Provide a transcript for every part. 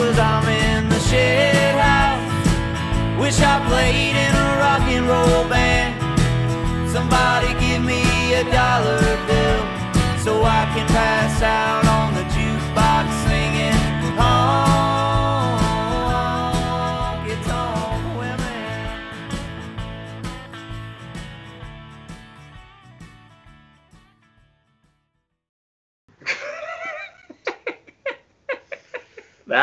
cause I'm in the shed house. Wish I played in a rock and roll band. Somebody give me a dollar bill so I can pass out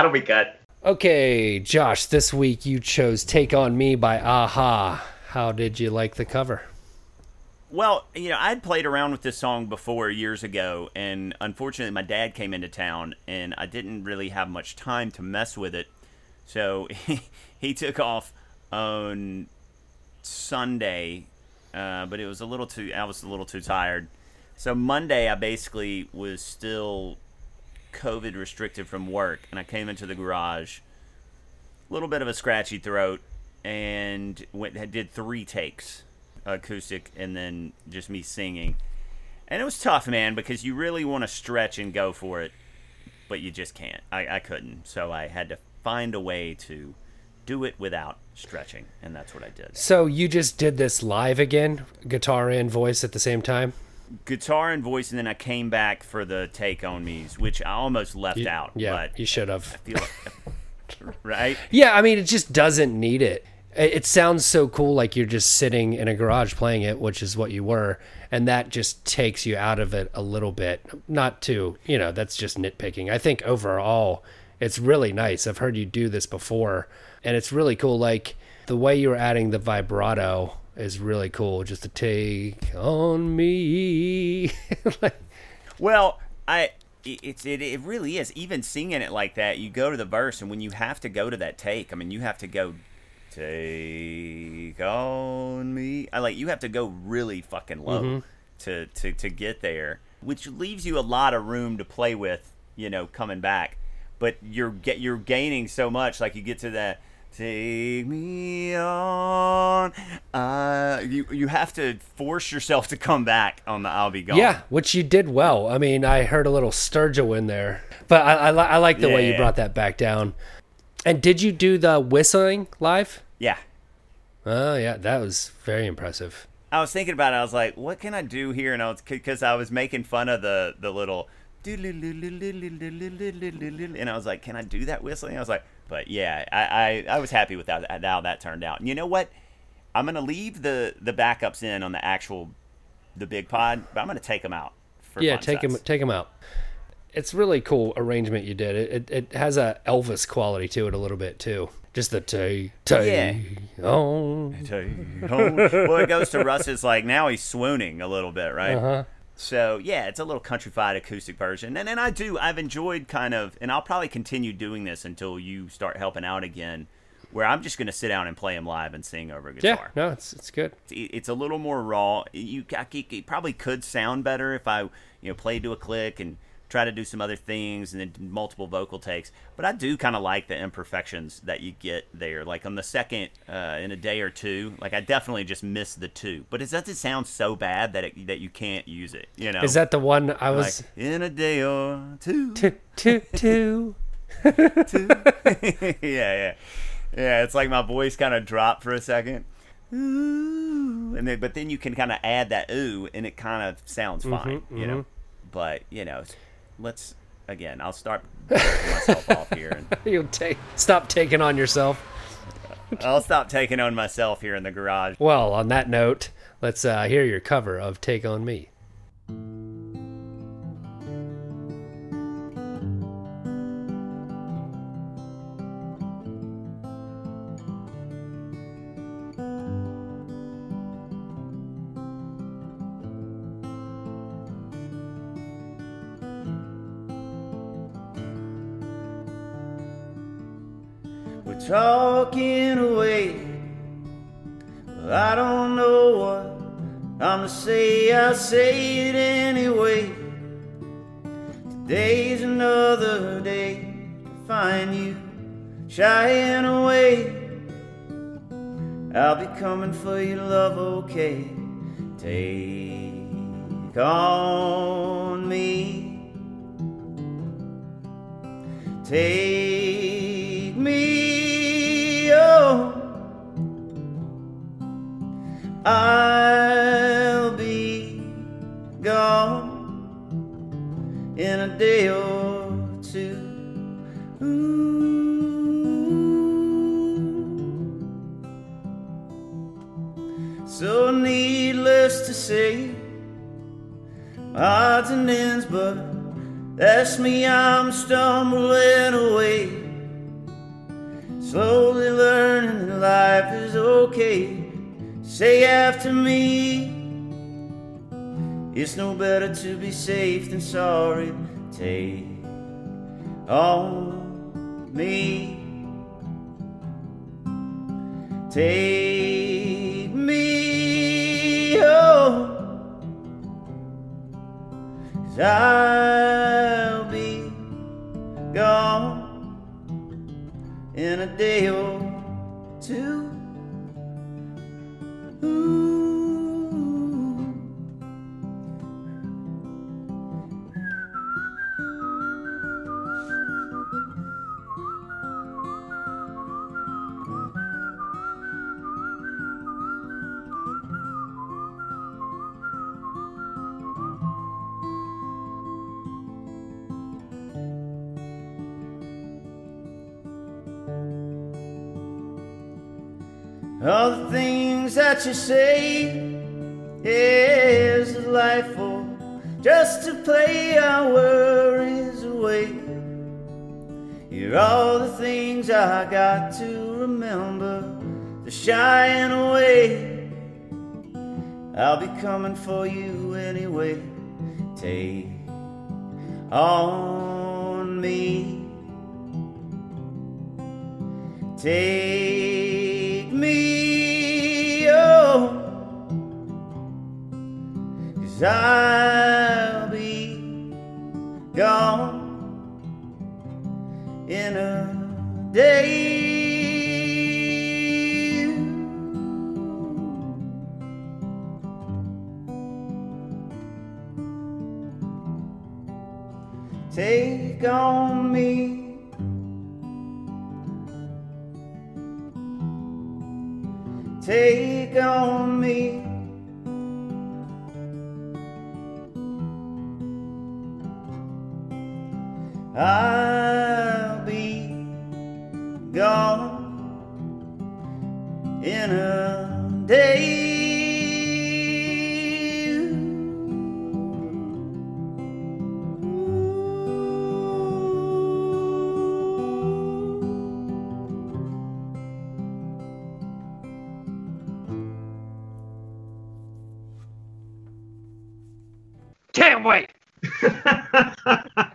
That'll be cut. Okay, Josh, this week you chose Take On Me by a-ha. How did you like the cover? Well, you know, I'd played around with this song before years ago, and unfortunately, my dad came into town, and I didn't really have much time to mess with it. So he, he took off on Sunday, uh, but it was a little too. I was a little too tired. So Monday, I basically was still COVID restricted from work, and I came into the garage, a little bit of a scratchy throat, and went did three takes acoustic and then just me singing. And it was tough, man, because you really want to stretch and go for it, but you just can't. I, I couldn't. So I had to find a way to do it without stretching, and that's what I did. So you just did this live again, guitar and voice at the same time? Guitar and voice, and then I came back for the take on me's, which I almost left You- out. yeah, but you should have. Like, right? Yeah, I mean, it just doesn't need it. It sounds so cool, like you're just sitting in a garage playing it, which is what you were, and that just takes you out of it a little bit. Not too, you know, that's just nitpicking. I think overall, it's really nice. I've heard you do this before, and it's really cool. Like the way you were adding the vibrato is really cool. Just to take on me. Like, Well, I it- it's it, it really is. Even singing it like that, you go to the verse, and when you have to go to that take, I mean, you have to go take on me. I like you have to go really fucking low mm-hmm. to, to to get there, which leaves you a lot of room to play with. You know, coming back, but you're get you're gaining so much. Like you get to that. Take me on. Uh, you you have to force yourself to come back on the "I'll Be Gone." Yeah, which you did well. I mean, I heard a little Sturgill in there, but I, I, li- I like the way you Yeah. brought that back down. And did you do the whistling live? yeah. Oh yeah, that was very impressive. I was thinking about it. I was like, what can I do here? And I was because I was making fun of the the little and I was like, can I do that whistling? I was like, but yeah, I I, I was happy with that, how that turned out. And you know what? I'm gonna leave the the backups in on the actual the big pod, but I'm gonna take them out. For yeah, take sets. take him out. It's really cool arrangement you did. It, it it has a Elvis quality to it a little bit too. Just the take take on. well, it goes to Russ Russ's like now he's swooning a little bit, right? Uh-huh. So yeah, it's a little countrified acoustic version, and and I do I've enjoyed kind of, and I'll probably continue doing this until you start helping out again, where I'm just gonna sit down and play him live and sing over guitar. Yeah, no, it's it's good. It's, it's a little more raw. You I, it probably could sound better if I you know played to a click and try to do some other things and then multiple vocal takes. But I do kind of like the imperfections that you get there. Like on the second, uh, in a day or two, like I definitely just missed the two. But it doesn't sound so bad that it, that you can't use it. You know, Is that the one I like was in a day or two? two two two? yeah, yeah, yeah. It's like my voice kind of dropped for a second. Ooh, and then but then you can kind of add that ooh, and it kind of sounds fine, you know. But you know, let's again. I'll start myself off here, and You'll take stop taking on yourself. I'll stop taking on myself here in the garage. Well, on that note, let's uh, hear your cover of "Take on Me." Talking away. I don't know what I'm to say. I'll say it anyway. Today's another day to find you shying away. I'll be coming for your love, okay? Take on me. Take gone in a day or two. Ooh. So needless to say, odds and ends, but that's me, I'm stumbling away. Slowly learning that life is okay. Say after me it's no better to be safe than sorry. Take on me. Take me home. Cause I'll be gone in a day or All the things that you say is life for just to play our worries away. You're all the things I got to remember, they're shying away. I'll be coming for you anyway. Take on me. Take Cause I'll be gone in a day. Take on me. Take on me. I'll be gone in a day. Can't wait.